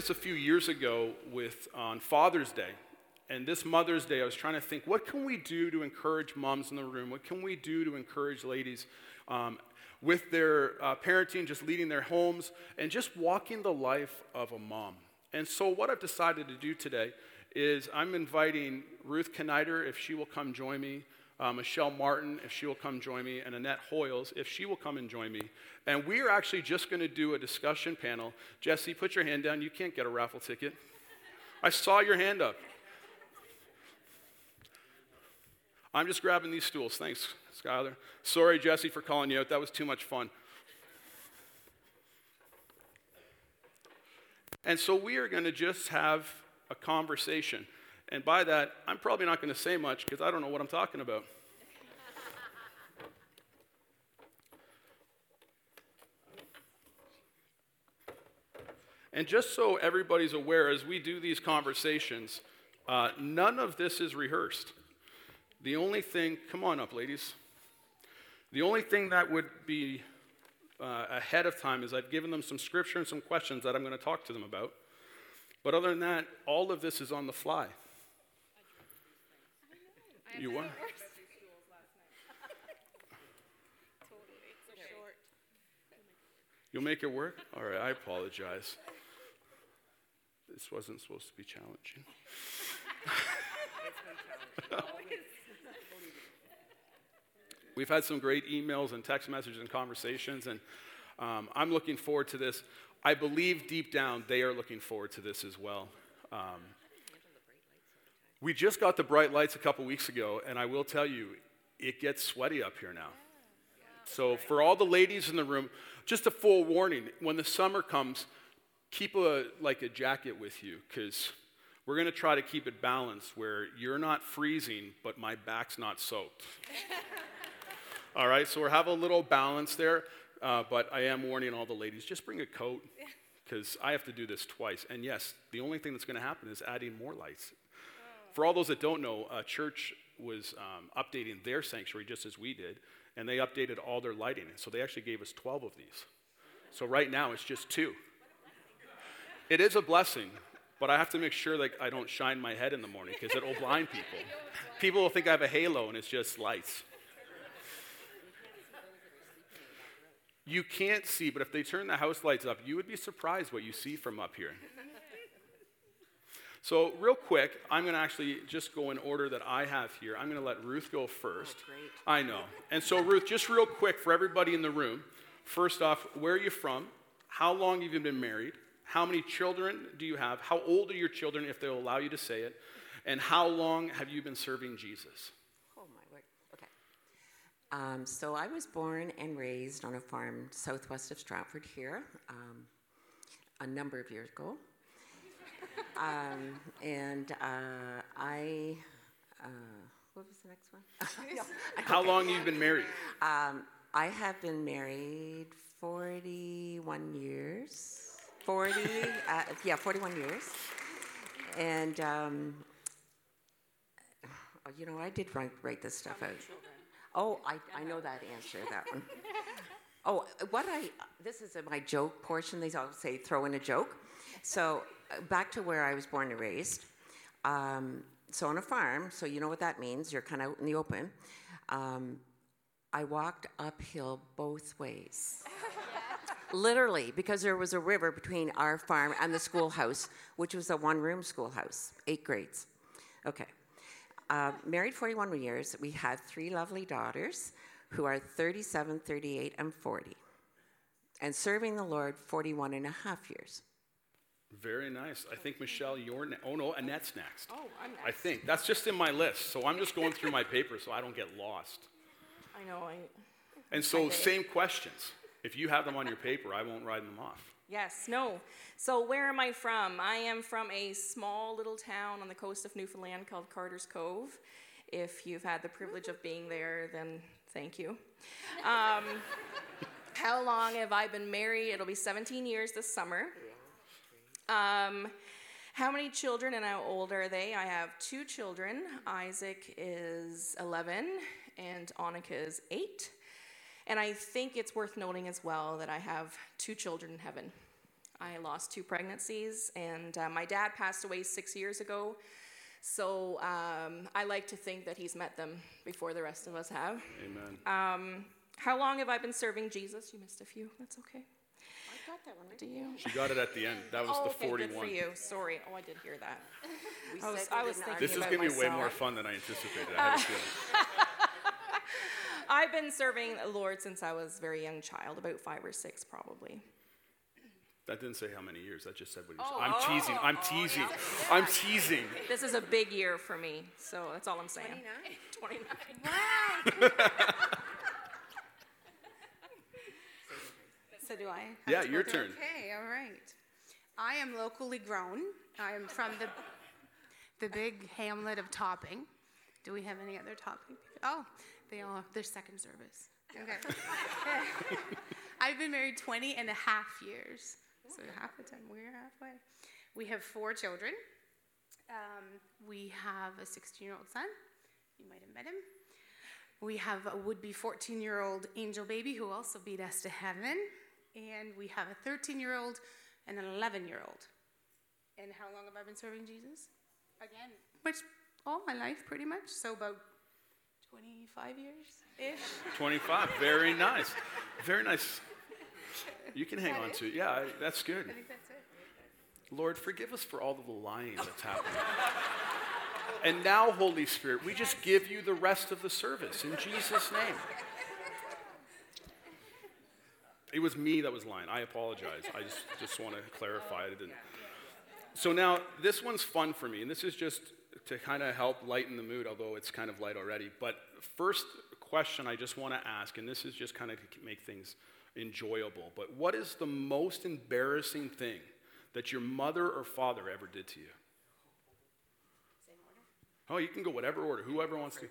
this a few years ago with on Father's Day. And this Mother's Day, I was trying to think, what can we do to encourage moms in the room? What can we do to encourage ladies um, with their uh, parenting, just leading their homes, and just walking the life of a mom? And so, what I've decided to do today is I'm inviting Ruth Knider, if she will come join me, uh, Michelle Martin, if she will come join me, and Annette Hoyles, if she will come and join me. And we are actually just going to do a discussion panel. Jesse, put your hand down. You can't get a raffle ticket. I saw your hand up. I'm just grabbing these stools. Thanks, Skylar. Sorry, Jesse, for calling you out. That was too much fun. And so we are going to just have a conversation. And by that, I'm probably not going to say much because I don't know what I'm talking about. And just so everybody's aware, as we do these conversations, uh, none of this is rehearsed. The only thing, come on up, ladies. The only thing that would be uh, ahead of time is I've given them some scripture and some questions that I'm going to talk to them about. But other than that, all of this is on the fly. You what? You'll make it work? All right, I apologize. This wasn't supposed to be challenging. We've had some great emails and text messages and conversations, and um, I'm looking forward to this. I believe deep down they are looking forward to this as well. Um, we just got the bright lights a couple weeks ago, and I will tell you, it gets sweaty up here now. So, for all the ladies in the room, just a full warning when the summer comes, keep a, like a jacket with you because we're going to try to keep it balanced where you're not freezing, but my back's not soaked. all right, so we're having a little balance there, uh, but I am warning all the ladies just bring a coat because I have to do this twice. And yes, the only thing that's going to happen is adding more lights. For all those that don't know, uh, church was um, updating their sanctuary just as we did, and they updated all their lighting. So they actually gave us 12 of these. So right now it's just two. It is a blessing, but I have to make sure that I don't shine my head in the morning because it'll blind people. People will think I have a halo and it's just lights. You can't see, but if they turn the house lights up, you would be surprised what you see from up here. So, real quick, I'm going to actually just go in order that I have here. I'm going to let Ruth go first. Oh, great. I know. And so, Ruth, just real quick for everybody in the room. First off, where are you from? How long have you been married? How many children do you have? How old are your children, if they'll allow you to say it? And how long have you been serving Jesus? Oh my word. Okay. Um, so I was born and raised on a farm southwest of Stratford here um, a number of years ago. Um, and uh, I, uh, what was the next one? How long you've you been married? Um, I have been married 41 years. 40, uh, yeah, 41 years. And, um, oh, you know, I did write, write this stuff out. Oh, I, I know that answer, that one. Oh, what I, this is my joke portion. They always say throw in a joke. So, back to where I was born and raised. Um, so, on a farm, so you know what that means, you're kind of out in the open. Um, I walked uphill both ways. Literally, because there was a river between our farm and the schoolhouse, which was a one room schoolhouse, eight grades. Okay. Uh, married 41 years. We had three lovely daughters who are 37, 38, and 40. And serving the Lord 41 and a half years. Very nice. I think Michelle, you're ne- oh no, Annette's next. Oh, I'm next. I think that's just in my list, so I'm just going through my paper so I don't get lost. I know. I, And so, Okay. same questions. If you have them on your paper, I won't write them off. Yes, no. So, where am I from? I am from a small little town on the coast of Newfoundland called Carter's Cove. If you've had the privilege of being there, then thank you. Um, how long have I been married? It'll be 17 years this summer. Um, how many children and how old are they? I have two children. Isaac is 11 and Annika is 8. And I think it's worth noting as well that I have two children in heaven. I lost two pregnancies, and uh, my dad passed away six years ago. So um, I like to think that he's met them before the rest of us have. Amen. Um, how long have I been serving Jesus? You missed a few. That's okay. I got that one. Do you? She got it at the end. That was oh, the okay, 41. good for you. Sorry. Oh, I did hear that. We I was- I was thinking. This is going to be way more fun than I anticipated. I had a feeling. I've been serving the Lord since I was a very young child, about five or six probably. That didn't say how many years. That just said what you Oh, said. I'm oh. teasing. I'm oh, teasing. I'm teasing. This is a big year for me, so that's all I'm saying. 29? 29. So do I? have Yeah, your turn. Okay, all right. I am locally grown. I am from the the big hamlet of Topping. Do we have any other Topping? Oh, they all they're second service. Okay. I've been married 20 and a half years. So half the time we're halfway. We have four children. Um, we have a 16 year old son. You might have met him. We have a would be 14 year old angel baby who also beat us to heaven. And we have a 13 year old and an 11 year old. And how long have I been serving Jesus? Again, which all my life pretty much. So about 25 years ish. 25. Very nice. Very nice. You can hang on to it. Yeah, I- that's good. I think that's it. Lord, forgive us for all of the lying that's happening. And now, Holy Spirit, we just give you the rest of the service in Jesus' name. It was me that was lying. I apologize. I just, just want to clarify. I didn't. So now, this one's fun for me, and this is just to kind of help lighten the mood, although it's kind of light already. But first question I just want to ask, and this is just kind of to make things enjoyable, but what is the most embarrassing thing that your mother or father ever did to you? Same order? Oh, you can go whatever order, whoever wants to.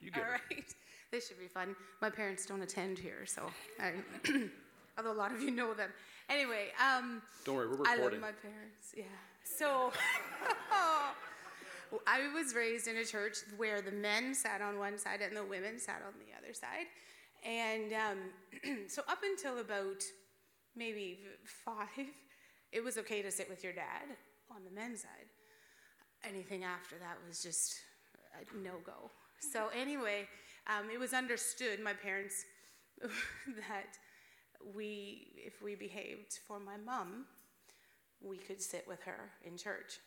You get All it. This should be fun. My parents don't attend here, so I, although a lot of you know them. Anyway, um, Don't worry, we're recording. I love my parents. Yeah. So I was raised in a church where the men sat on one side and the women sat on the other side, and um, so up until about maybe five, it was okay to sit with your dad on the men's side. Anything after that was just a no go. So anyway, um, it was understood, my parents, that we, if we behaved for my mom, we could sit with her in church.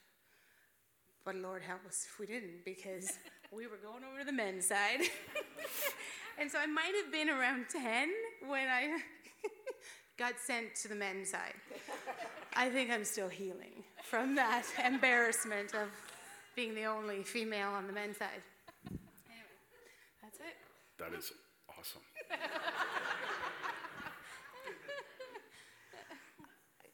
But Lord help us if we didn't, because we were going over to the men's side. and so I might have been around 10 when I got sent to the men's side. I think I'm still healing from that embarrassment of being the only female on the men's side. Anyway, that's it. That is awesome.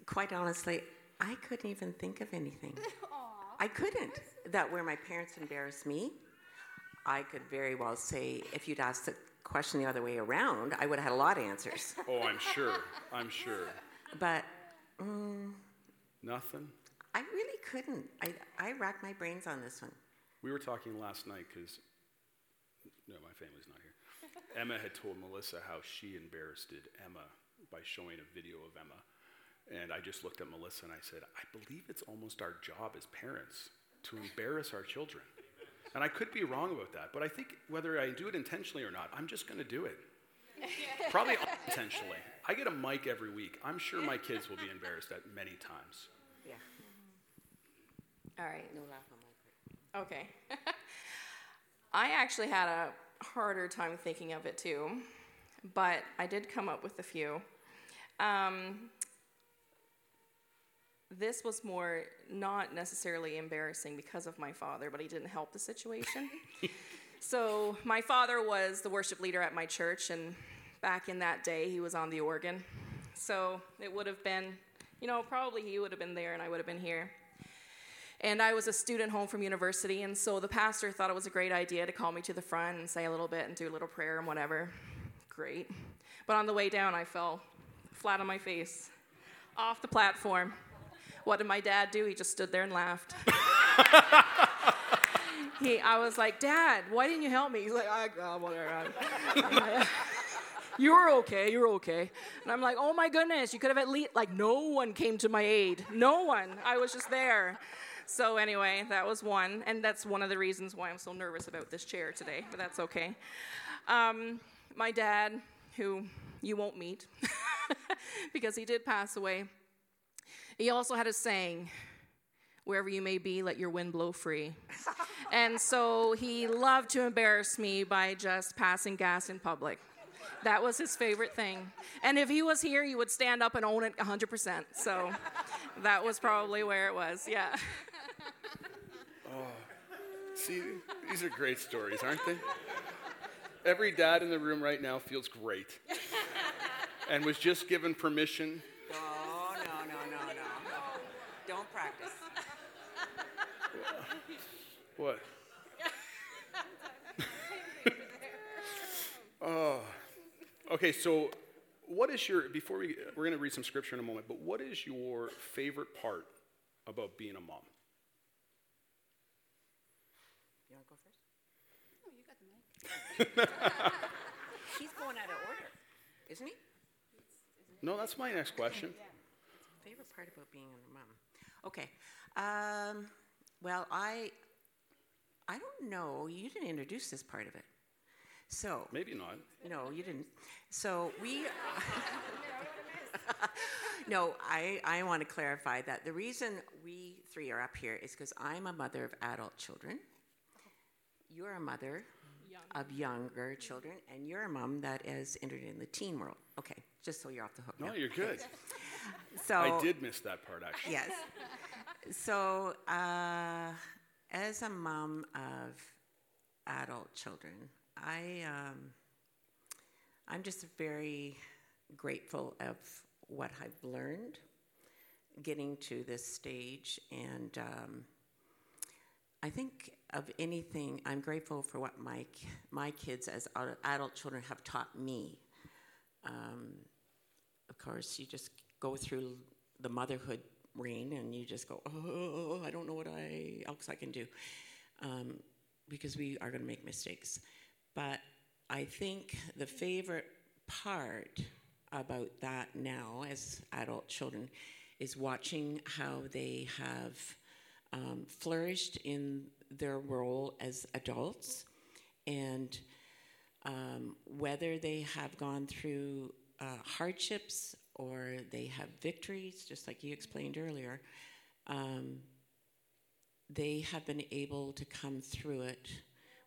Quite honestly, I couldn't even think of anything. I couldn't. That where my parents embarrassed me, I could very well say, if you'd asked the question the other way around, I would have had a lot of answers. Oh, I'm sure. I'm sure. But mm, Nothing? I really couldn't. I, I racked my brains on this one. We were talking last night because, no, my family's not here. Emma had told Melissa how she embarrassed Emma by showing a video of Emma. And I just looked at Melissa and I said, I believe it's almost our job as parents to embarrass our children. And I could be wrong about that, but I think whether I do it intentionally or not, I'm just going to do it. Probably unintentionally. I get a mic every week. I'm sure my kids will be embarrassed at many times. Yeah. All right. No laugh on my part. Okay. I actually had a harder time thinking of it too, but I did come up with a few. Um, this was more not necessarily embarrassing because of my father, but he didn't help the situation. so, my father was the worship leader at my church, and back in that day, he was on the organ. So it would have been, you know, probably he would have been there and I would have been here. And I was a student home from university, and so the pastor thought it was a great idea to call me to the front and say a little bit and do a little prayer and whatever. Great. But on the way down, I fell flat on my face off the platform. What did my dad do? He just stood there and laughed. he, I was like, Dad, why didn't you help me? He's like, I, uh, whatever. you're okay, you're okay. And I'm like, oh my goodness, you could have at least, like, no one came to my aid. No one. I was just there. So, anyway, that was one. And that's one of the reasons why I'm so nervous about this chair today, but that's okay. Um, my dad, who you won't meet because he did pass away, he also had a saying wherever you may be, let your wind blow free. and so he loved to embarrass me by just passing gas in public. That was his favorite thing. And if he was here, he would stand up and own it 100%. So that was probably where it was, yeah. Oh. See, these are great stories, aren't they? Every dad in the room right now feels great and was just given permission. No, no, no, no, no. Don't practice. What? oh. Okay, so what is your, before we, we're going to read some scripture in a moment, but what is your favorite part about being a mom? You want to go first? Oh, you got the mic. He's going out of order, isn't he? No, that's my next question. Favorite part about being a mom? Okay. Um, well, I I don't know. You didn't introduce this part of it. So Maybe not. no, you didn't. So we. no, I, I want to clarify that the reason we three are up here is because I'm a mother of adult children. You're a mother of younger children, and you're a mom that has entered in the teen world. Okay, just so you're off the hook. No, now. you're good. So I did miss that part, actually. Yes. So, uh, as a mom of adult children, I um, I'm just very grateful of what I've learned getting to this stage, and um, I think of anything, I'm grateful for what my my kids as adult children have taught me. Um, of course, you just go through the motherhood reign and you just go, oh, I don't know what I else I can do, um, because we are going to make mistakes. But I think the favorite part about that now, as adult children, is watching how they have um, flourished in their role as adults and um, whether they have gone through uh, hardships or they have victories, just like you explained earlier, um, they have been able to come through it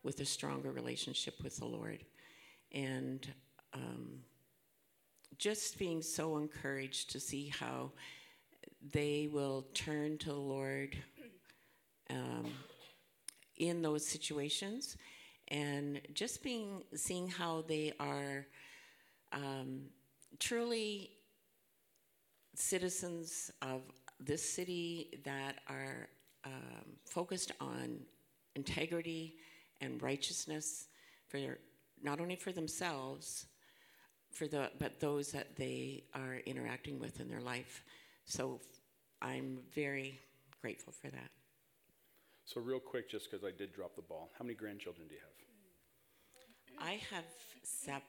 with a stronger relationship with the Lord. And um, just being so encouraged to see how they will turn to the Lord um, in those situations and just being seeing how they are um, truly citizens of this city that are um, focused on integrity and righteousness for not only for themselves for the but those that they are interacting with in their life. So i'm very grateful for that So, real quick, just because I did drop the ball, how many grandchildren do you have? I have seven.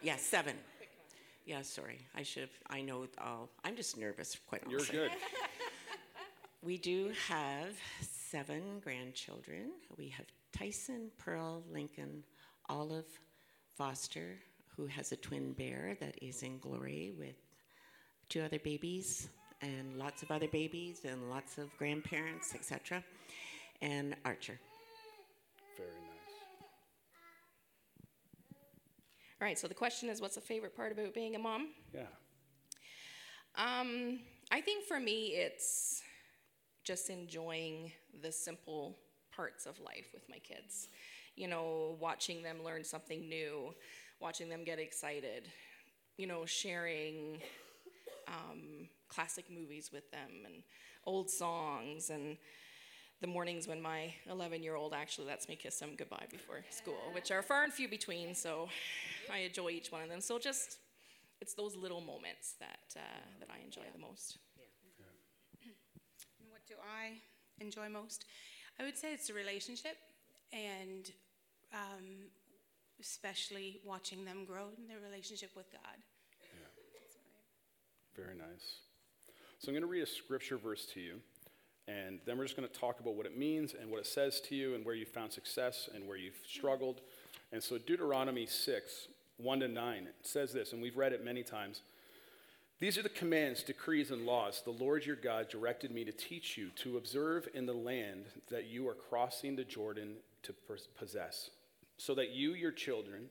Yeah, seven. Yeah, sorry. I should have. I know all. I'm just nervous, quite honestly. You're good. We do have seven grandchildren. We have Tyson, Pearl, Lincoln, Olive, Foster, who has a twin bear that is in glory with two other babies and lots of other babies and lots of grandparents, etc. And Archer. Very nice. All right, so the question is what's the favorite part about being a mom? Yeah. Um, I think for me, it's just enjoying the simple parts of life with my kids. You know, watching them learn something new, watching them get excited, you know, sharing um, classic movies with them and old songs and the mornings when my 11 year old actually lets me kiss him goodbye before school, which are far and few between, so I enjoy each one of them. So just, it's those little moments that, uh, that I enjoy the most. And what do I enjoy most? I would say it's the relationship and um, especially watching them grow in their relationship with God. Yeah. Very nice. So I'm going to read a scripture verse to you, and then we're just going to talk about what it means and what it says to you and where you found success and where you've struggled. And so Deuteronomy 6, 1 to 9, says this, and we've read it many times. These are the commands, decrees, and laws the Lord your God directed me to teach you to observe in the land that you are crossing the Jordan to possess, so that you, your children,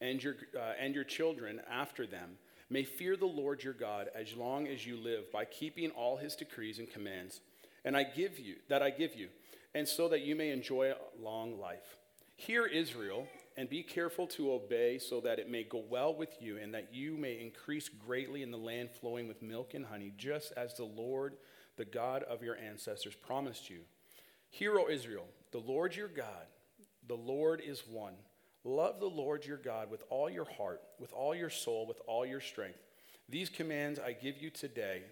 and your, uh, and your children after them may fear the Lord your God as long as you live by keeping all his decrees and commands, and I give you that I give you, and so that you may enjoy a long life. Hear Israel, and be careful to obey, so that it may go well with you, and that you may increase greatly in the land flowing with milk and honey, just as the Lord, the God of your ancestors, promised you. Hear, O Israel, the Lord your God, the Lord is one. Love the Lord your God with all your heart, with all your soul, with all your strength. These commands I give you today,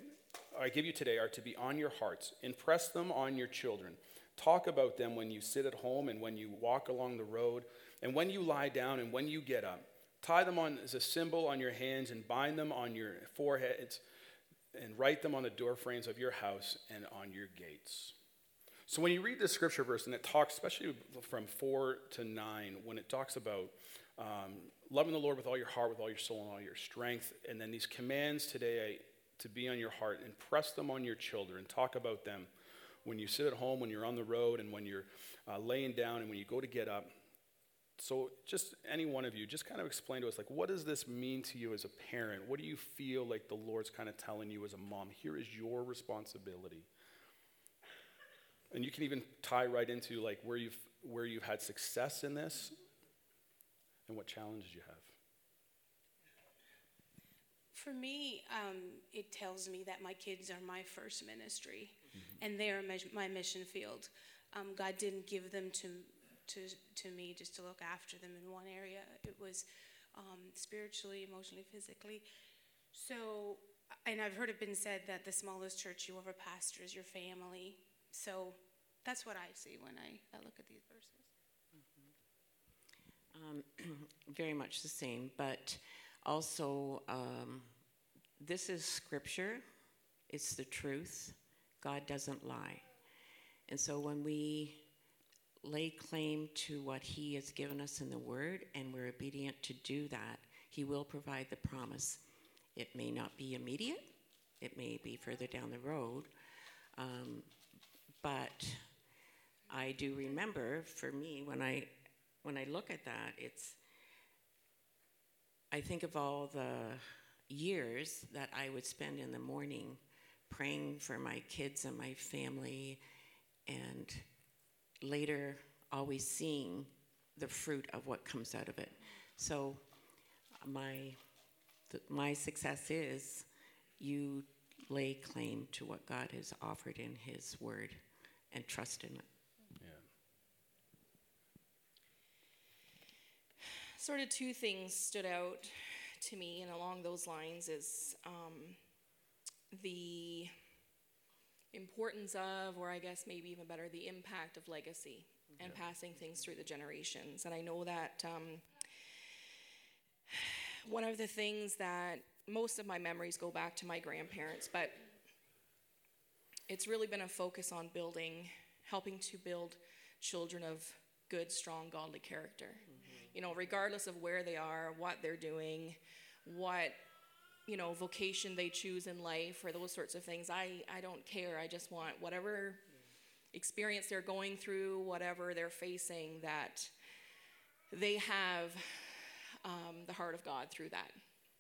I give you today are to be on your hearts. Impress them on your children. Talk about them when you sit at home and when you walk along the road and when you lie down and when you get up. Tie them on as a symbol on your hands and bind them on your foreheads and write them on the doorframes of your house and on your gates. So when you read this scripture verse, and it talks, especially from four to nine, when it talks about um, loving the Lord with all your heart, with all your soul, and all your strength, and then these commands today to be on your heart, and press them on your children, talk about them when you sit at home, when you're on the road, and when you're uh, laying down, and when you go to get up. So, just any one of you, just kind of explain to us, like, what does this mean to you as a parent? What do you feel like the Lord's kind of telling you as a mom? Here is your responsibility. And you can even tie right into like where you've where you've had success in this and what challenges you have. For me, um, it tells me that my kids are my first ministry, mm-hmm. and they are my mission field. Um, God didn't give them to, to, to me just to look after them in one area. It was um, spiritually, emotionally, physically. So, and I've heard it been said that the smallest church you ever pastor is your family. So that's what I see when I, I look at these verses. Mm-hmm. Um, very much the same, but also um, this is scripture, it's the truth. God doesn't lie. And so when we lay claim to what He has given us in the Word and we're obedient to do that, He will provide the promise. It may not be immediate, it may be further down the road, um, but I do remember for me when I when I look at that, it's I think of all the years that I would spend in the morning praying for my kids and my family and later always seeing the fruit of what comes out of it. So my my success is you lay claim to what God has offered in his word and trust in it. Yeah. Sort of two things stood out to me, and along those lines is um, the importance of, or I guess maybe even better, the impact of legacy yeah. and passing things through the generations. And I know that um, one of the things that most of my memories go back to my grandparents, but it's really been a focus on building, helping to build children of good, strong, godly character. Mm-hmm. You know, regardless of where they are, what they're doing, what you know vocation they choose in life or those sorts of things i i don't care i just want whatever experience they're going through whatever they're facing that they have um, the heart of god through that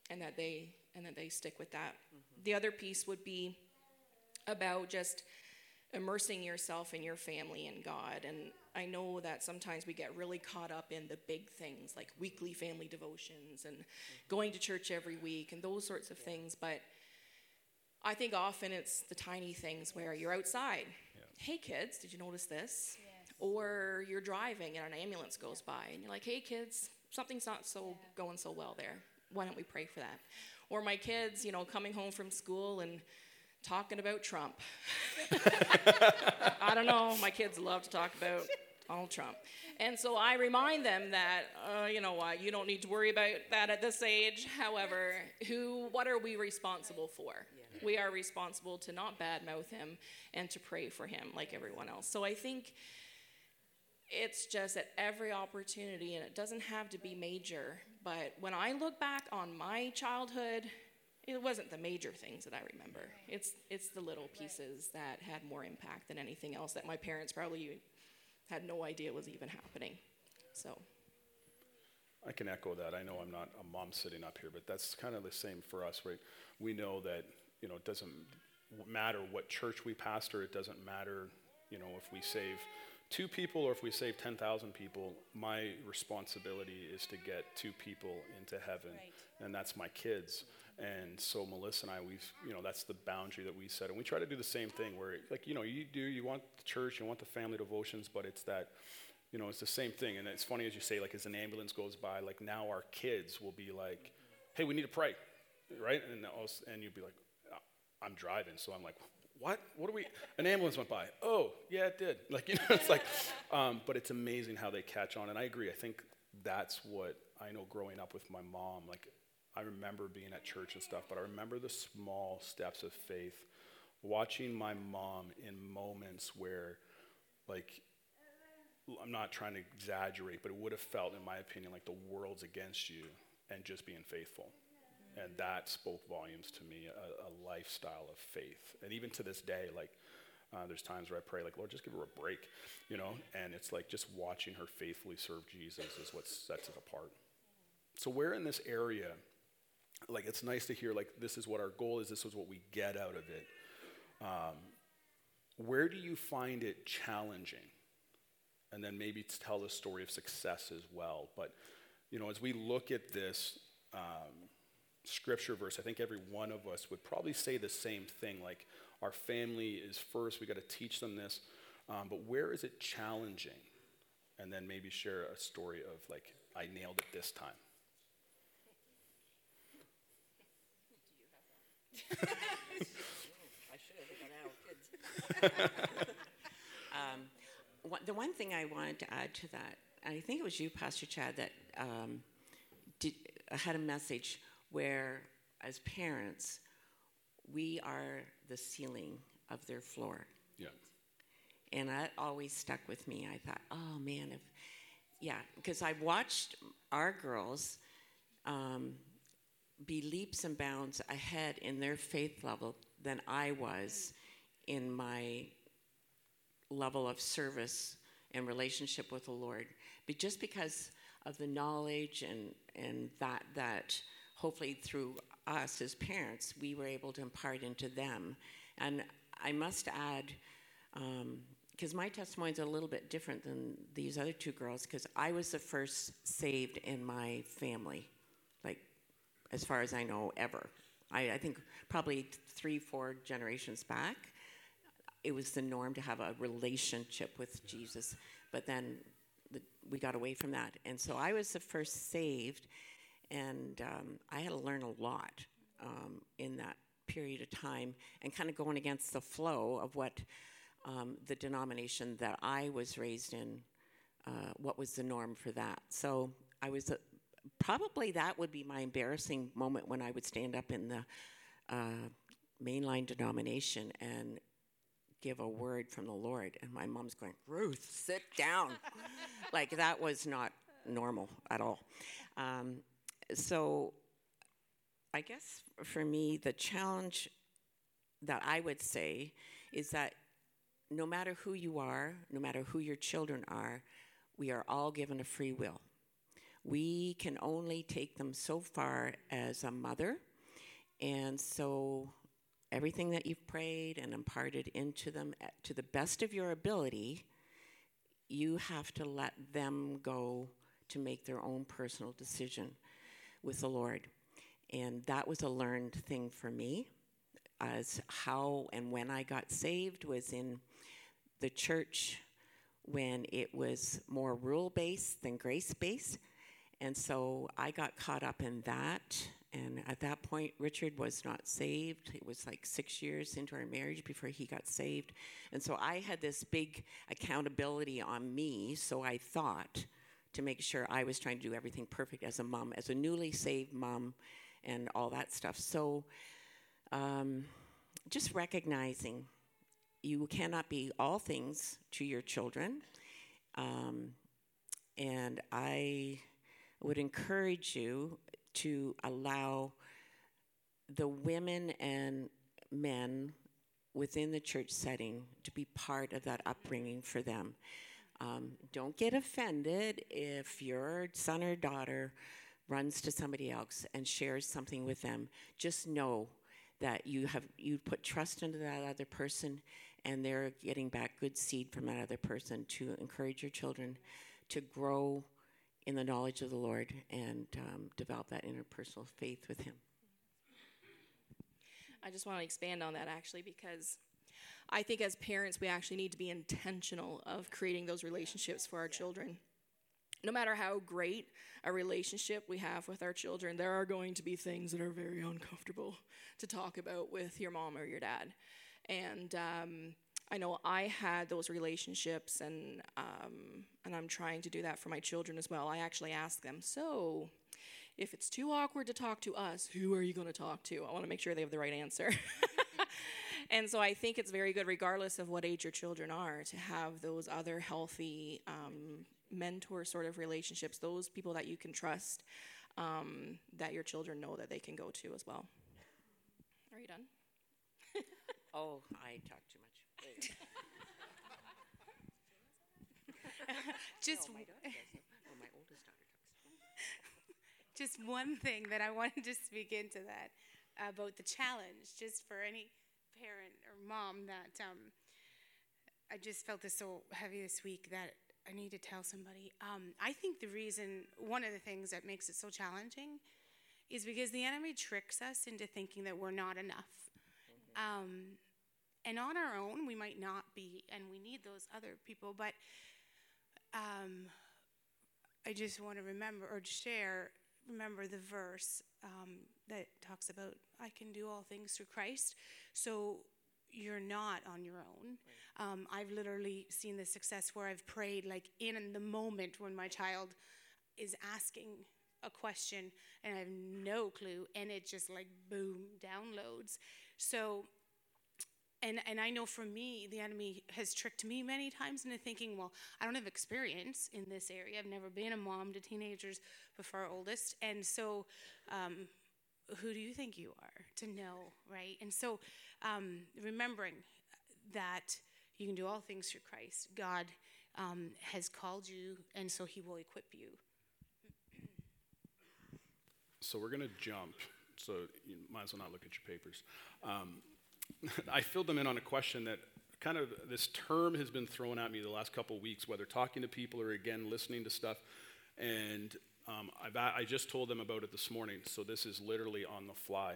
and that they and that they stick with that mm-hmm. the other piece would be about just immersing yourself and your family in God. And I know that sometimes we get really caught up in the big things like weekly family devotions and going to church every week and those sorts of things. But I think often it's the tiny things where you're outside. Yeah. Hey, kids, did you notice this? Yes. Or you're driving and an ambulance goes by and you're like, hey, kids, something's not so yeah. going so well there. Why don't we pray for that? Or my kids, you know, coming home from school and talking about Trump. I don't know. My kids love to talk about Donald Trump. And so I remind them that, uh, you know what, you don't need to worry about that at this age. However, who, what are we responsible for? Yeah. We are responsible to not badmouth him and to pray for him like everyone else. So I think it's just at every opportunity, and it doesn't have to be major, but when I look back on my childhood, it wasn't the major things that I remember. It's it's the little pieces that had more impact than anything else that my parents probably had no idea was even happening. So I can echo that. I know I'm not a mom sitting up here, but that's kind of the same for us, right? We know that, you know, it doesn't matter what church we pastor, it doesn't matter, you know, if we save two people or if we save 10,000 people, my responsibility is to get two people into heaven, right. and that's my kids. And so Melissa and I, we've, you know, that's the boundary that we set. And we try to do the same thing where, like, you know, you do, you want the church, you want the family devotions, but it's that, you know, it's the same thing. And it's funny as you say, like, as an ambulance goes by, like, now our kids will be like, hey, we need to pray, right? And, and you'd be like, I'm driving. So I'm like, what? What are we? An ambulance went by. Oh, yeah, it did. Like, you know, it's like, um, but it's amazing how they catch on. And I agree. I think that's what I know growing up with my mom. Like, I remember being at church and stuff, but I remember the small steps of faith, watching my mom in moments where, like, I'm not trying to exaggerate, but it would have felt, in my opinion, like the world's against you and just being faithful. And that spoke volumes to me, a, a lifestyle of faith. And even to this day, like, uh, there's times where I pray, like, Lord, just give her a break, you know? And it's like just watching her faithfully serve Jesus is what sets it apart. So, where in this area like it's nice to hear like this is what our goal is this is what we get out of it. Um, where do you find it challenging? And then maybe tell the story of success as well but you know as we look at this um, scripture verse i think every one of us would probably say the same thing like our family is first we got to teach them this. Um, but where is it challenging? And then maybe share a story of like i nailed it this time I should have been out kids. um, the one thing I wanted to add to that, and I think it was you, Pastor Chad, that um, did, uh, had a message where, as parents, we are the ceiling of their floor. Yeah. And that always stuck with me. I thought, oh man, if, yeah, because I watched our girls um, be leaps and bounds ahead in their faith level than I was in my level of service and relationship with the Lord. But just because of the knowledge and, and that, that hopefully through us as parents, we were able to impart into them. And I must add, because um, my testimony is a little bit different than these other two girls, because I was the first saved in my family as far as I know, ever. I, I think probably three, four generations back, it was the norm to have a relationship with Jesus. But then the, we got away from that. And so I was the first saved, and um, I had to learn a lot um, in that period of time and kind of going against the flow of what um, the denomination that I was raised in, uh, what was the norm for that. So I was a, probably that would be my embarrassing moment when I would stand up in the uh, mainline denomination and give a word from the Lord. And my mom's going, Ruth, sit down. like that was not normal at all. Um, so I guess for me, the challenge that I would say is that no matter who you are, no matter who your children are, we are all given a free will we can only take them so far as a mother. And so everything that you've prayed and imparted into them at- to the best of your ability, you have to let them go to make their own personal decision with the Lord. And that was a learned thing for me as how and when I got saved was in the church when it was more rule based than grace based. And so I got caught up in that. And at that point, Richard was not saved. It was like six years into our marriage before he got saved. And so I had this big accountability on me. So I thought to make sure I was trying to do everything perfect as a mom, as a newly saved mom, and all that stuff. So um, just recognizing you cannot be all things to your children. Um, and I would encourage you to allow the women and men within the church setting to be part of that upbringing for them. Um, don't get offended if your son or daughter runs to somebody else and shares something with them. Just know that you have you put trust into that other person and they're getting back good seed from that other person to encourage your children to grow in the knowledge of the Lord and um, develop that interpersonal faith with Him. I just want to expand on that actually because I think as parents we actually need to be intentional of creating those relationships for our children. No matter how great a relationship we have with our children, there are going to be things that are very uncomfortable to talk about with your mom or your dad. And um, I know I had those relationships, and um, and I'm trying to do that for my children as well. I actually ask them, so if it's too awkward to talk to us, who are you going to talk to? I want to make sure they have the right answer. and so I think it's very good, regardless of what age your children are, to have those other healthy um, mentor sort of relationships, those people that you can trust, um, that your children know that they can go to as well. Are you done? Oh, I talk too much. Just No, my daughter. Well, my oldest daughter just one thing that I wanted to speak into that about the challenge, just for any parent or mom that um, I just felt this so heavy this week that I need to tell somebody. Um, I think the reason, one of the things that makes it so challenging is because the enemy tricks us into thinking that we're not enough. Um, and on our own, we might not be, and we need those other people, but um, I just want to remember or share, remember the verse um, that talks about, I can do all things through Christ. So you're not on your own. Um, I've literally seen the success where I've prayed, like in the moment when my child is asking a question and I have no clue, and it just like boom downloads. So and and I know for me, the enemy has tricked me many times into thinking, well, I don't have experience in this area. I've never been a mom to teenagers before our oldest, and so um, who do you think you are to know, right? And so um, remembering that you can do all things through Christ, God um, has called you, and so He will equip you. So we're to jump. So you might as well not look at your papers. I filled them in on a question that kind of this term has been thrown at me the last couple weeks, whether talking to people or again listening to stuff. And um, I just told them about it this morning, so this is literally on the fly.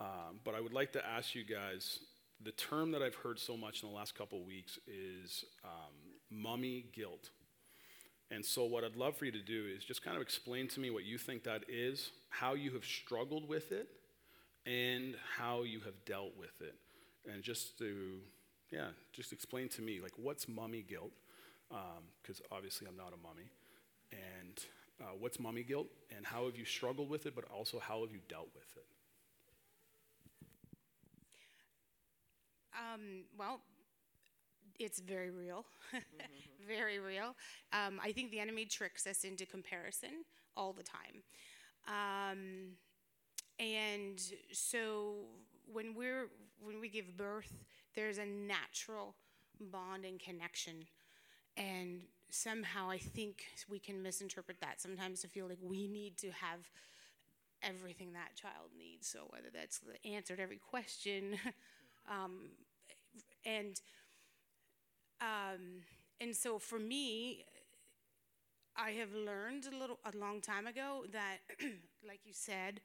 Um, but I would like to ask you guys the term that I've heard so much in the last couple weeks is um, mummy guilt. And so, what I'd love for you to do is just kind of explain to me what you think that is, how you have struggled with it, and how you have dealt with it. And just to, yeah, just explain to me, like, what's mummy guilt? Because um, obviously I'm not a mummy. And uh, what's mummy guilt? And how have you struggled with it, but also how have you dealt with it? Um, well, it's very real, very real. Um, I think the enemy tricks us into comparison all the time. Um, and so when we're when we give birth, there's a natural bond and connection. And somehow I think we can misinterpret that sometimes to feel like we need to have everything that child needs. So whether that's the answer to every question, um, and um, and so for me, I have learned a little a long time ago that, like you said,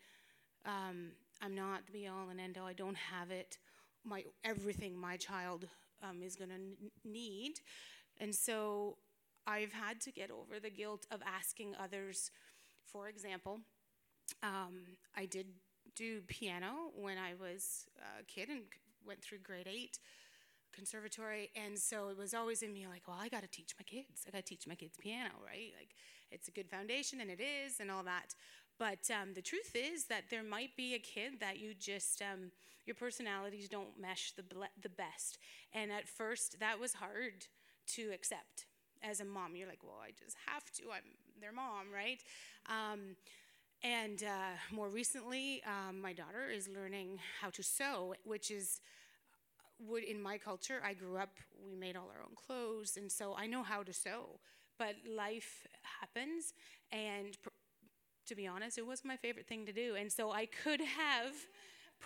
um, I'm not the all and end all. I don't have it. My everything my child um, is going to n- need, and so I've had to get over the guilt of asking others. For example, um, I did do piano when I was a kid and went through grade eight conservatory and so it was always in me like well i got to teach my kids i got to teach my kids piano right like it's a good foundation and it is and all that but um, the truth is that there might be a kid that you just um, your personalities don't mesh the, ble- the best. And at first that was hard to accept. As a mom you're like well i just have to. I'm their mom right? Um, and uh, more recently um, my daughter is learning how to sew which is would in my culture i grew up we made all our own clothes and so i know how to sew. But life happens and pr- to be honest it was my favorite thing to do. And so i could have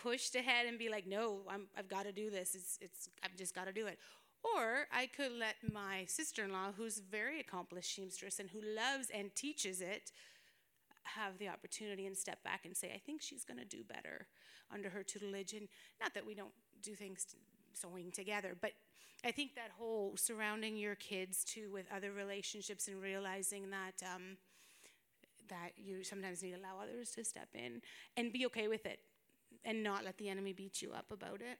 pushed ahead and be like no i have got to do this. It's, it's i've just got to do it. Or i could let my sister-in-law who's very accomplished seamstress and who loves and teaches it have the opportunity and step back and say i think she's going to do better under her tutelage. And not that we don't do things sewing together. But I think that whole surrounding your kids too with other relationships and realizing that um, that you sometimes need to allow others to step in and be okay with it and not let the enemy beat you up about it.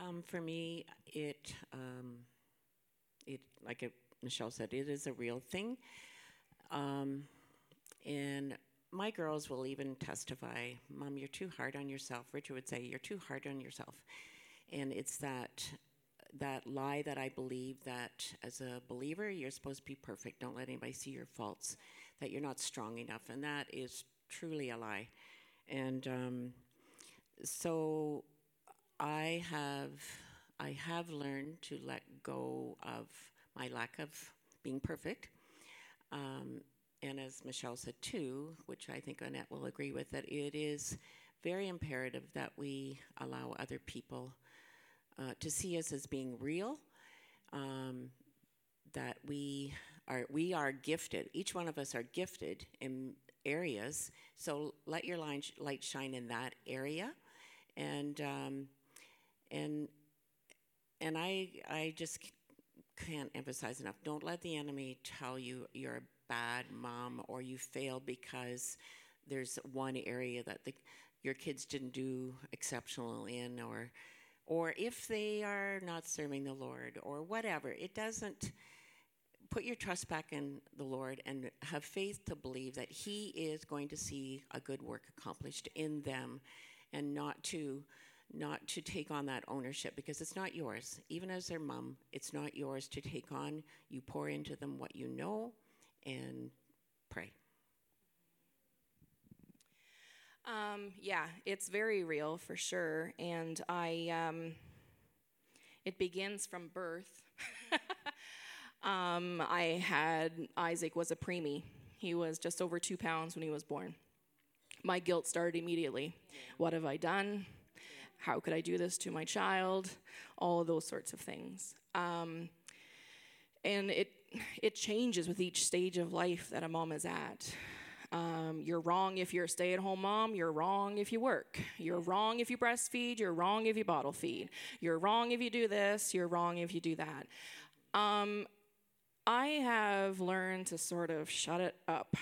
Um, for me, it um, it like it, Michelle said, it is a real thing, um, and my girls will even testify, Mom, you're too hard on yourself. Richard would say, You're too hard on yourself. And it's that that lie that I believe that as a believer you're supposed to be perfect. Don't let anybody see your faults. That you're not strong enough, and that is truly a lie. And um, so I have I have learned to let go of my lack of being perfect. Um, and as Michelle said too, which I think Annette will agree with, that it is very imperative that we allow other people uh, to see us as being real, um, that we are we are gifted. Each one of us are gifted in areas. So let your light shine in that area, and um, and and I I just can't emphasize enough. Don't let the enemy tell you you're a bad mom or you failed because there's one area that the, your kids didn't do exceptional in or or if they are not serving the Lord or whatever. It doesn't put your trust back in the Lord and have faith to believe that He is going to see a good work accomplished in them and not to not to take on that ownership because it's not yours. Even as their mom, it's not yours to take on. You pour into them what you know and pray. Um, yeah, it's very real for sure, and I. Um, it begins from birth. um, I had Isaac was a preemie. He was just over two pounds when he was born. My guilt started immediately. What have I done? How could I do this to my child? All those sorts of things. Um, and it it changes with each stage of life that a mom is at. Um, you're wrong if you're a stay at home mom. You're wrong if you work. You're wrong if you breastfeed. You're wrong if you bottle feed. You're wrong if you do this. You're wrong if you do that. Um, I have learned to sort of shut it up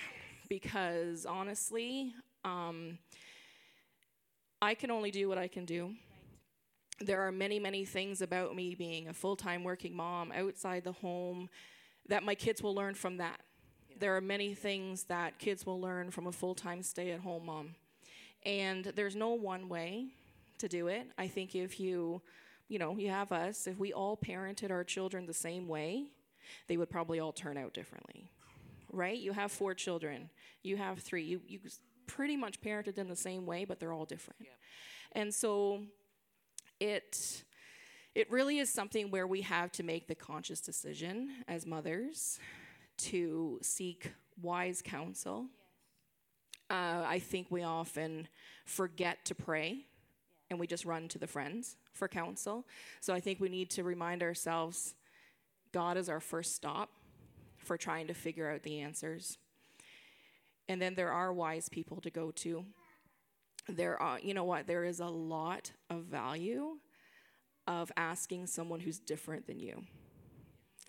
because honestly, um, I can only do what I can do there are many, many things about me being a full time working mom outside the home that my kids will learn from that. There are many things that kids will learn from a full time stay at home mom. And there's no one way to do it. I think if you, you know, you have us, if we all parented our children the same way, they would probably all turn out differently. Right? You have four children, you have three. You, you pretty much parented them the same way, but they're all different. Yeah. And so it it really is something where we have to make the conscious decision as mothers to seek wise counsel. Uh, I think we often forget to pray and we just run to the friends for counsel. So I think we need to remind ourselves God is our first stop for trying to figure out the answers. And then there are wise people to go to. There are, you know what, there is a lot of value of asking someone who's different than you.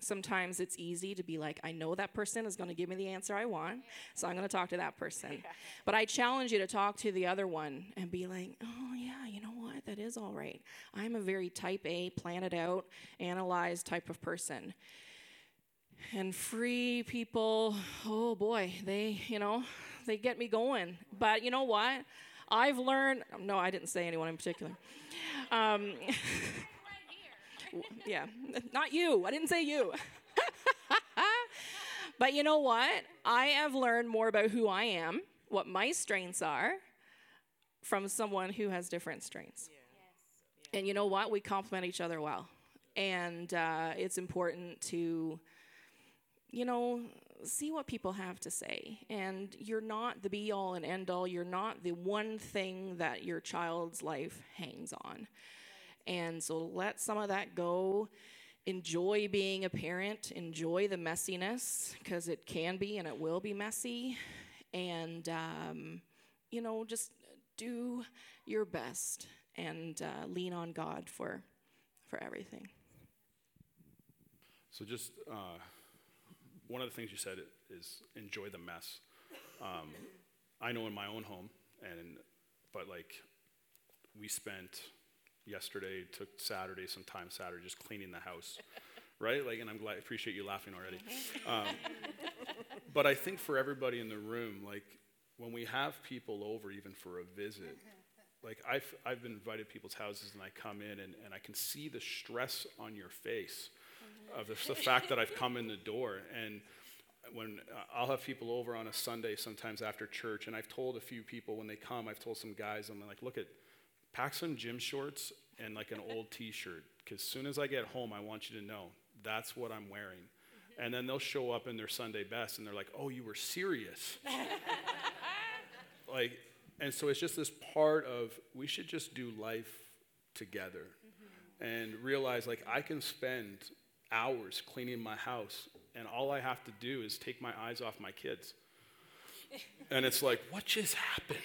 Sometimes it's easy to be like, I know that person is going to give me the answer I want, so I'm going to talk to that person. But I challenge you to talk to the other one and be like, oh, yeah, you know what? That is all right. I'm a very type A, plan it out, analyze type of person. And free people, oh boy, they, you know, they get me going. But you know what? I've learned, no, I didn't say anyone in particular. Um, yeah, not you. I didn't say you. but you know what? I have learned more about who I am, what my strengths are, from someone who has different strengths. And you know what? We complement each other well. And uh, it's important to, you know, see what people have to say. And you're not the be all and end all. You're not the one thing that your child's life hangs on. And so let some of that go. Enjoy being a parent, enjoy the messiness, because it can be and it will be messy. And, um, you know, just do your best and uh, lean on God for, for everything. So, just uh, one of the things you said is enjoy the mess. Um, I know in my own home, and but like we spent yesterday, took Saturday, some time Saturday, just cleaning the house, right? Like, and I'm glad, I appreciate you laughing already. Um, but I think for everybody in the room, like when we have people over, even for a visit, like I've, I've been invited to people's houses and I come in and, and I can see the stress on your face of the, the fact that I've come in the door. And when uh, I'll have people over on a Sunday sometimes after church, and I've told a few people when they come, I've told some guys, I'm like, look at, pack some gym shorts and like an old t-shirt because soon as I get home, I want you to know that's what I'm wearing. And then they'll show up in their Sunday best and they're like, oh, you were serious. like, and so it's just this part of we should just do life together mm-hmm. and realize like I can spend hours cleaning my house and all I have to do is take my eyes off my kids. and it's like, what just happened?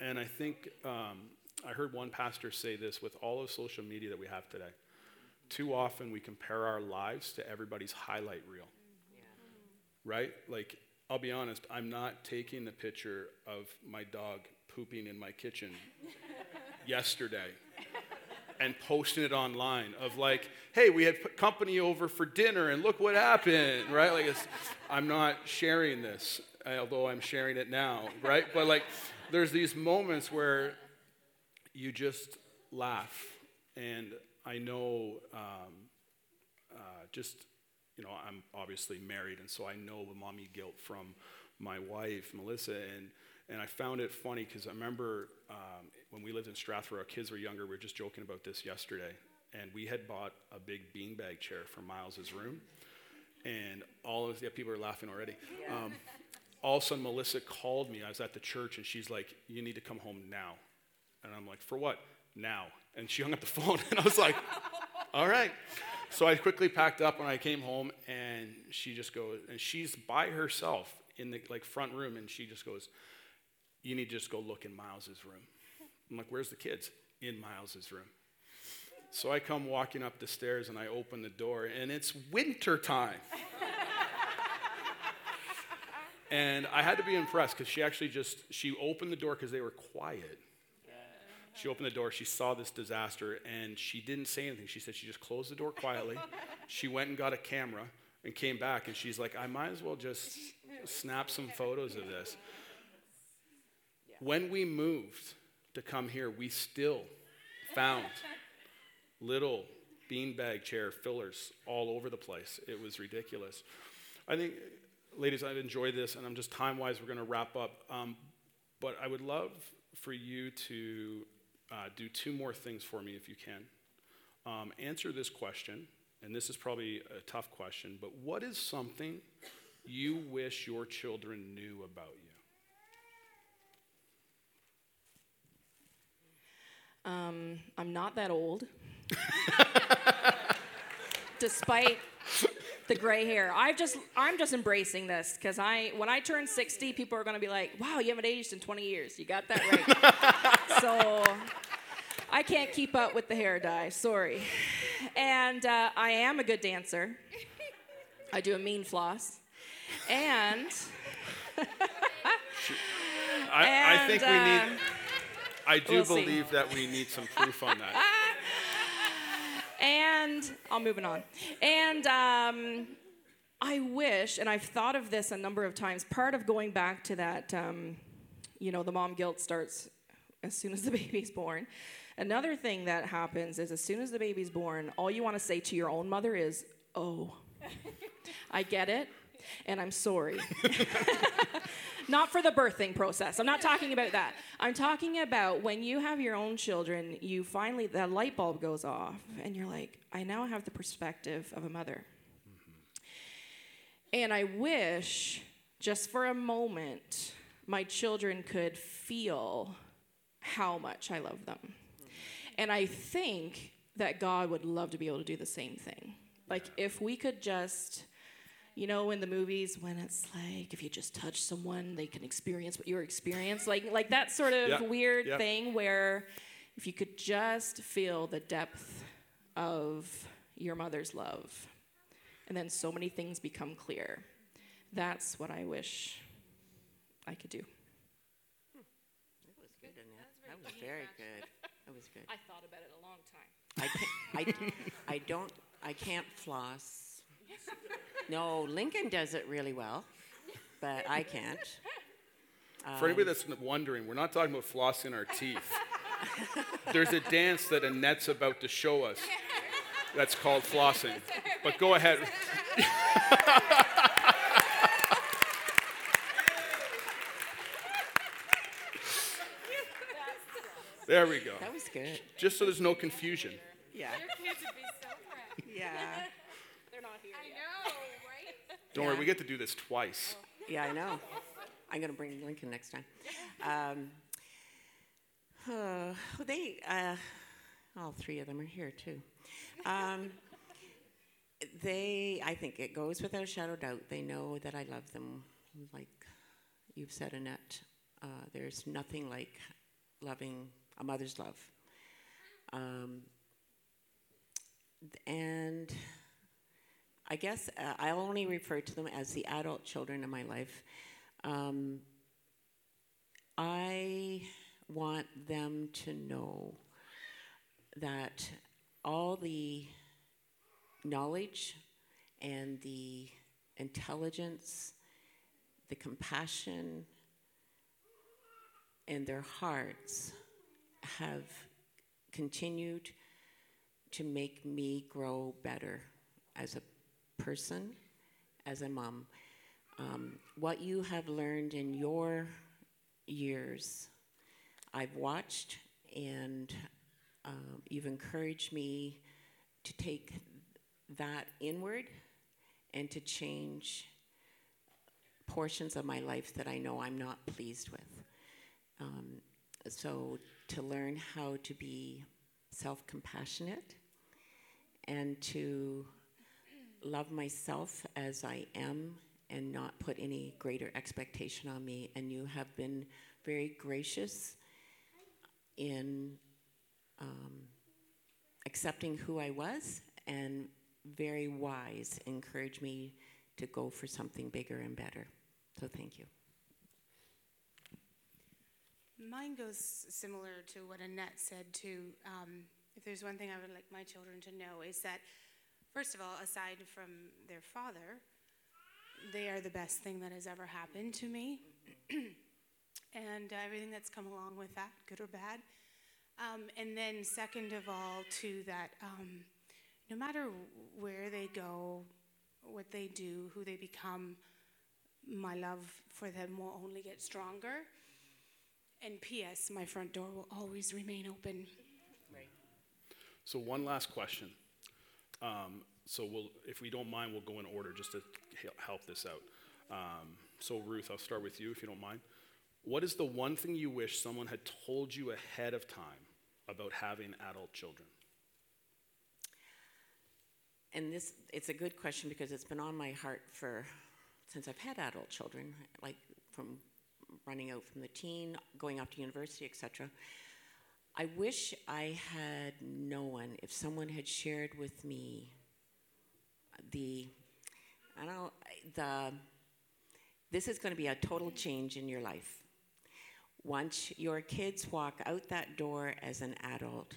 and I think um, I heard one pastor say this with all of social media that we have today. Too often we compare our lives to everybody's highlight reel. Yeah. Right? Like, I'll be honest, I'm not taking the picture of my dog pooping in my kitchen yesterday and posting it online of like, hey, we had company over for dinner and look what happened, right? Like, I'm not sharing this, although I'm sharing it now, right? But like, there's these moments where you just laugh. And I know um, uh, just, you know, I'm obviously married, and so I know the mommy guilt from my wife, Melissa. And, and I found it funny because I remember um, when we lived in Strathroy, our kids were younger. We were just joking about this yesterday. And we had bought a big beanbag chair for Miles's room. And all of, yeah, people are laughing already. Um, all of a sudden, Melissa called me. I was at the church, and she's like, You need to come home now. And I'm like, for what? Now. And she hung up the phone, and I was like, all right. So I quickly packed up when I came home, and she just goes, and she's by herself in the like front room, and she just goes, you need to just go look in Miles's room. I'm like, where's the kids? In Miles's room. So I come walking up the stairs and I open the door, and it's winter time. and I had to be impressed because she actually just she opened the door because they were quiet. She opened the door, she saw this disaster, and she didn't say anything. She said she just closed the door quietly. she went and got a camera and came back, and she's like, I might as well just snap some photos of this. When we moved to come here, we still found little beanbag chair fillers all over the place. It was ridiculous. I think, ladies, I've enjoyed this, and I'm just time wise, we're going to wrap up. Um, but I would love for you to uh, do two more things for me if you can. Um, answer this question, and this is probably a tough question, but what is something you wish your children knew about you? Um, I'm not that old. Despite the gray hair, I've just I'm just embracing this because I when I turn 60, people are gonna be like, "Wow, you haven't aged in 20 years. You got that right." so I can't keep up with the hair dye. Sorry. And uh, I am a good dancer. I do a mean floss, and I, I think we And, need. I do we'll see. believe that we need some proof on that. and I'm moving on. And um, I wish, and I've thought of this a number of times. Part of going back to that, um, you know, the mom guilt starts as soon as the baby's born. Another thing that happens is as soon as the baby's born, all you want to say to your own mother is, "Oh, I get it." And I'm sorry. not for the birthing process. I'm not talking about that. I'm talking about when you have your own children, you finally, that light bulb goes off, and you're like, I now have the perspective of a mother. And I wish, just for a moment, my children could feel how much I love them. And I think that God would love to be able to do the same thing. Like, if we could just, you know, in the movies when it's like, if you just touch someone, they can experience what you experience. Like, like that sort of Yeah, weird yeah. thing where if you could just feel the depth of your mother's love, and then so many things become clear. That's what I wish I could do. That was good, Annette. That was very good. That was good. I thought about it a long time. I can't. I, I don't. I can't floss. No, Lincoln does it really well, but I can't. For anybody um, that's wondering, we're not talking about flossing our teeth. There's a dance that Annette's about to show us that's called flossing. But go ahead. There we go. That was good. Just so there's no confusion. Yeah. Kids would be so proud. Yeah. They're not here I yet. know, Don't worry, we get to do this twice. Yeah, I know. I'm going to bring Lincoln next time. Um, uh, they, uh, all three of them are here too. Um, they, I think it goes without a shadow of doubt. They know that I love them, like you've said, Annette. Uh, there's nothing like loving a mother's love. Um, and I guess uh, I only refer to them as the adult children in my life. Um, I want them to know that all the knowledge and the intelligence, the compassion, and their hearts have continued to make me grow better as a person, as a mom. Um, what you have learned in your years, I've watched, and um, you've encouraged me to take that inward and to change portions of my life that I know I'm not pleased with. Um, so, to learn how to be self compassionate and to love myself as I am and not put any greater expectation on me. And you have been very gracious in um, accepting who I was and very wise, encouraged me to go for something bigger and better. So thank you. Mine goes similar to what Annette said too. Um, if there's one thing I would like my children to know is that, first of all, aside from their father, they are the best thing that has ever happened to me, and uh, everything that's come along with that, good or bad. Um, and then, second of all, to that, um, no matter where they go, what they do, who they become, my love for them will only get stronger. And P.S., my front door will always remain open. Right. So one last question. Um, so we'll, if we don't mind, we'll go in order just to help this out. Um, so, Ruth, I'll start with you if you don't mind. What is the one thing you wish someone had told you ahead of time about having adult children? And this, it's a good question because it's been on my heart for since I've had adult children, like from running out from the teen, going off to university, etc. I wish I had known if someone had shared with me the, I don't the, this is going to be a total change in your life. Once your kids walk out that door as an adult,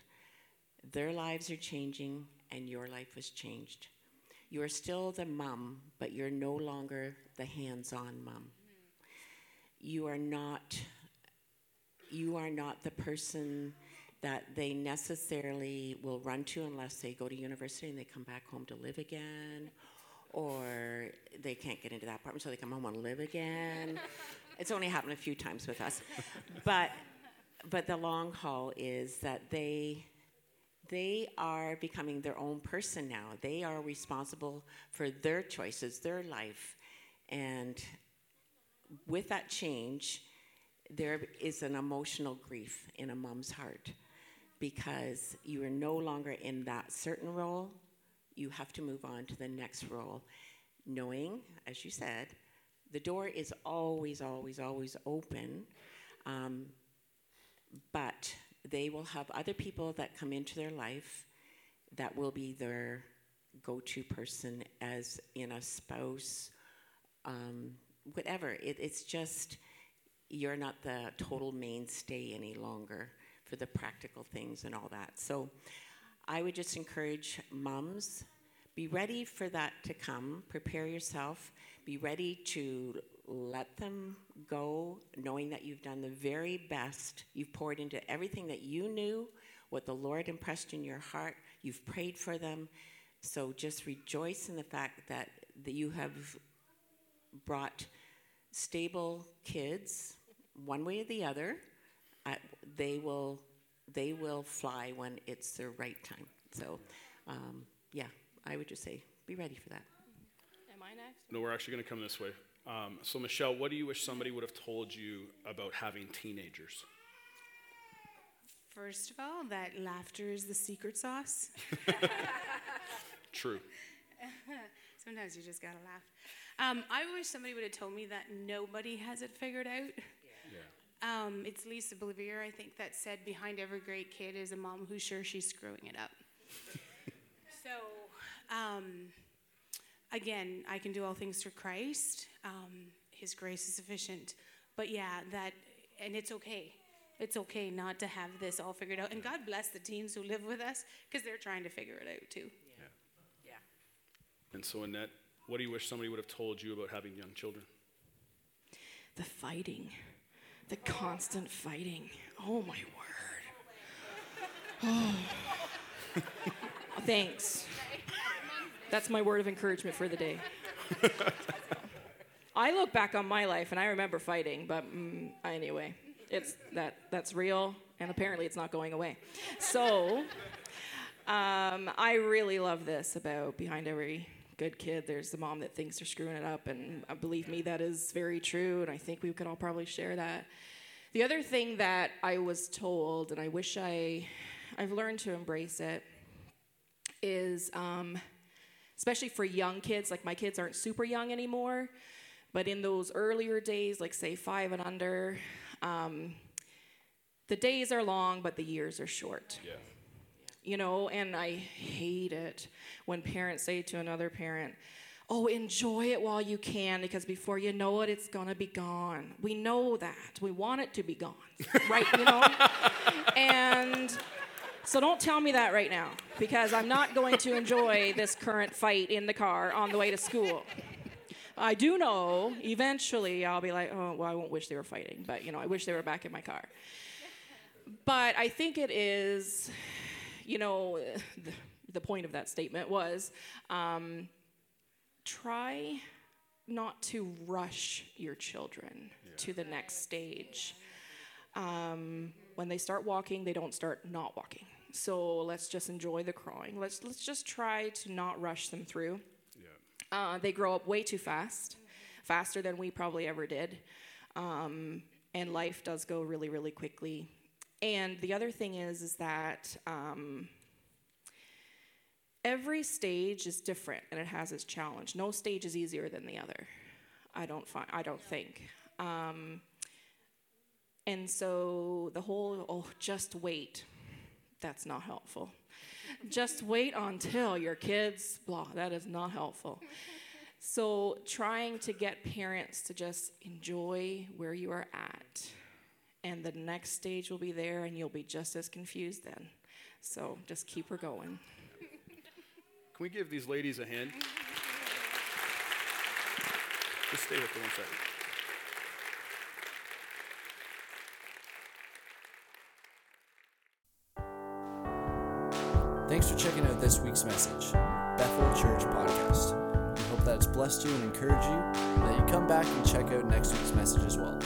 their lives are changing and your life has changed. You are still the mom, but you're no longer the hands on mom. You are not you are not the person that they necessarily will run to unless they go to university and they come back home to live again or they can't get into that apartment so they come home and live again it's only happened a few times with us but but the long haul is that they they are becoming their own person now. They are responsible for their choices, their life. And with that change, there is an emotional grief in a mom's heart because you are no longer in that certain role. You have to move on to the next role, knowing, as you said, the door is always, always, always open. Um, but they will have other people that come into their life that will be their go to person, as in a spouse, um, whatever. It, it's just you're not the total mainstay any longer for the practical things and all that. So I would just encourage moms be ready for that to come, prepare yourself, be ready to let them go, knowing that you've done the very best. You've poured into everything that you knew, what the Lord impressed in your heart. You've prayed for them. So just rejoice in the fact that, that you have brought stable kids, one way or the other. Uh, they will they will fly when it's the right time. So, um, yeah, I would just say be ready for that. Am I next? No, we're actually going to come this way. Um, so, Michelle, what do you wish somebody would have told you about having teenagers? First of all, that laughter is the secret sauce. True. Sometimes you just gotta laugh. Um, I wish somebody would have told me that nobody has it figured out. Yeah. Um, it's Lisa Bolivier, I think, that said, behind every great kid is a mom who's sure she's screwing it up. so, um, again, I can do all things through Christ. Um, his grace is sufficient. But yeah, that, and it's okay. It's okay not to have this all figured out. And God bless the teens who live with us because they're trying to figure it out too. Yeah. Yeah. And so, Annette, what do you wish somebody would have told you about having young children? The fighting, the constant fighting. Oh my word. Oh. Thanks. That's my word of encouragement for the day. I look back on my life and I remember fighting, but mm, anyway, it's that that's real, and apparently it's not going away. So, um, I really love this about behind every good kid, there's the mom that thinks they're screwing it up, and uh, believe me, that is very true, and I think we could all probably share that. The other thing that I was told, and I wish I, I've learned to embrace it, is um, especially for young kids. Like my kids aren't super young anymore, but in those earlier days, like say five and under, um, the days are long, but the years are short. Yeah. You know, and I hate it when parents say to another parent, Oh, enjoy it while you can because before you know it, it's gonna be gone. We know that. We want it to be gone, right? You know? and so don't tell me that right now because I'm not going to enjoy this current fight in the car on the way to school. I do know eventually I'll be like, oh, well, I won't wish they were fighting, but you know, I wish they were back in my car. But I think it is, you know, the, the point of that statement was um, try not to rush your children to the next stage. Um, when they start walking, they don't start not walking. So let's just enjoy the crawling. Let's let's just try to not rush them through. Yeah. Uh, they grow up way too fast. faster than we probably ever did. Um, and life does go really, really quickly. And the other thing is, is that um, every stage is different and it has its challenge. No stage is easier than the other. I don't find. I don't think. Um, and so the whole oh, just wait. That's not helpful. just wait until your kids blah. That is not helpful. So trying to get parents to just enjoy where you are at and the next stage will be there and you'll be just as confused then. So just keep her going. Can we give these ladies a hand? Just stay with me one second. Thanks for checking out this week's message, Bethel Church Podcast. We hope that it's blessed you and encouraged you, and that you come back and check out next week's message as well.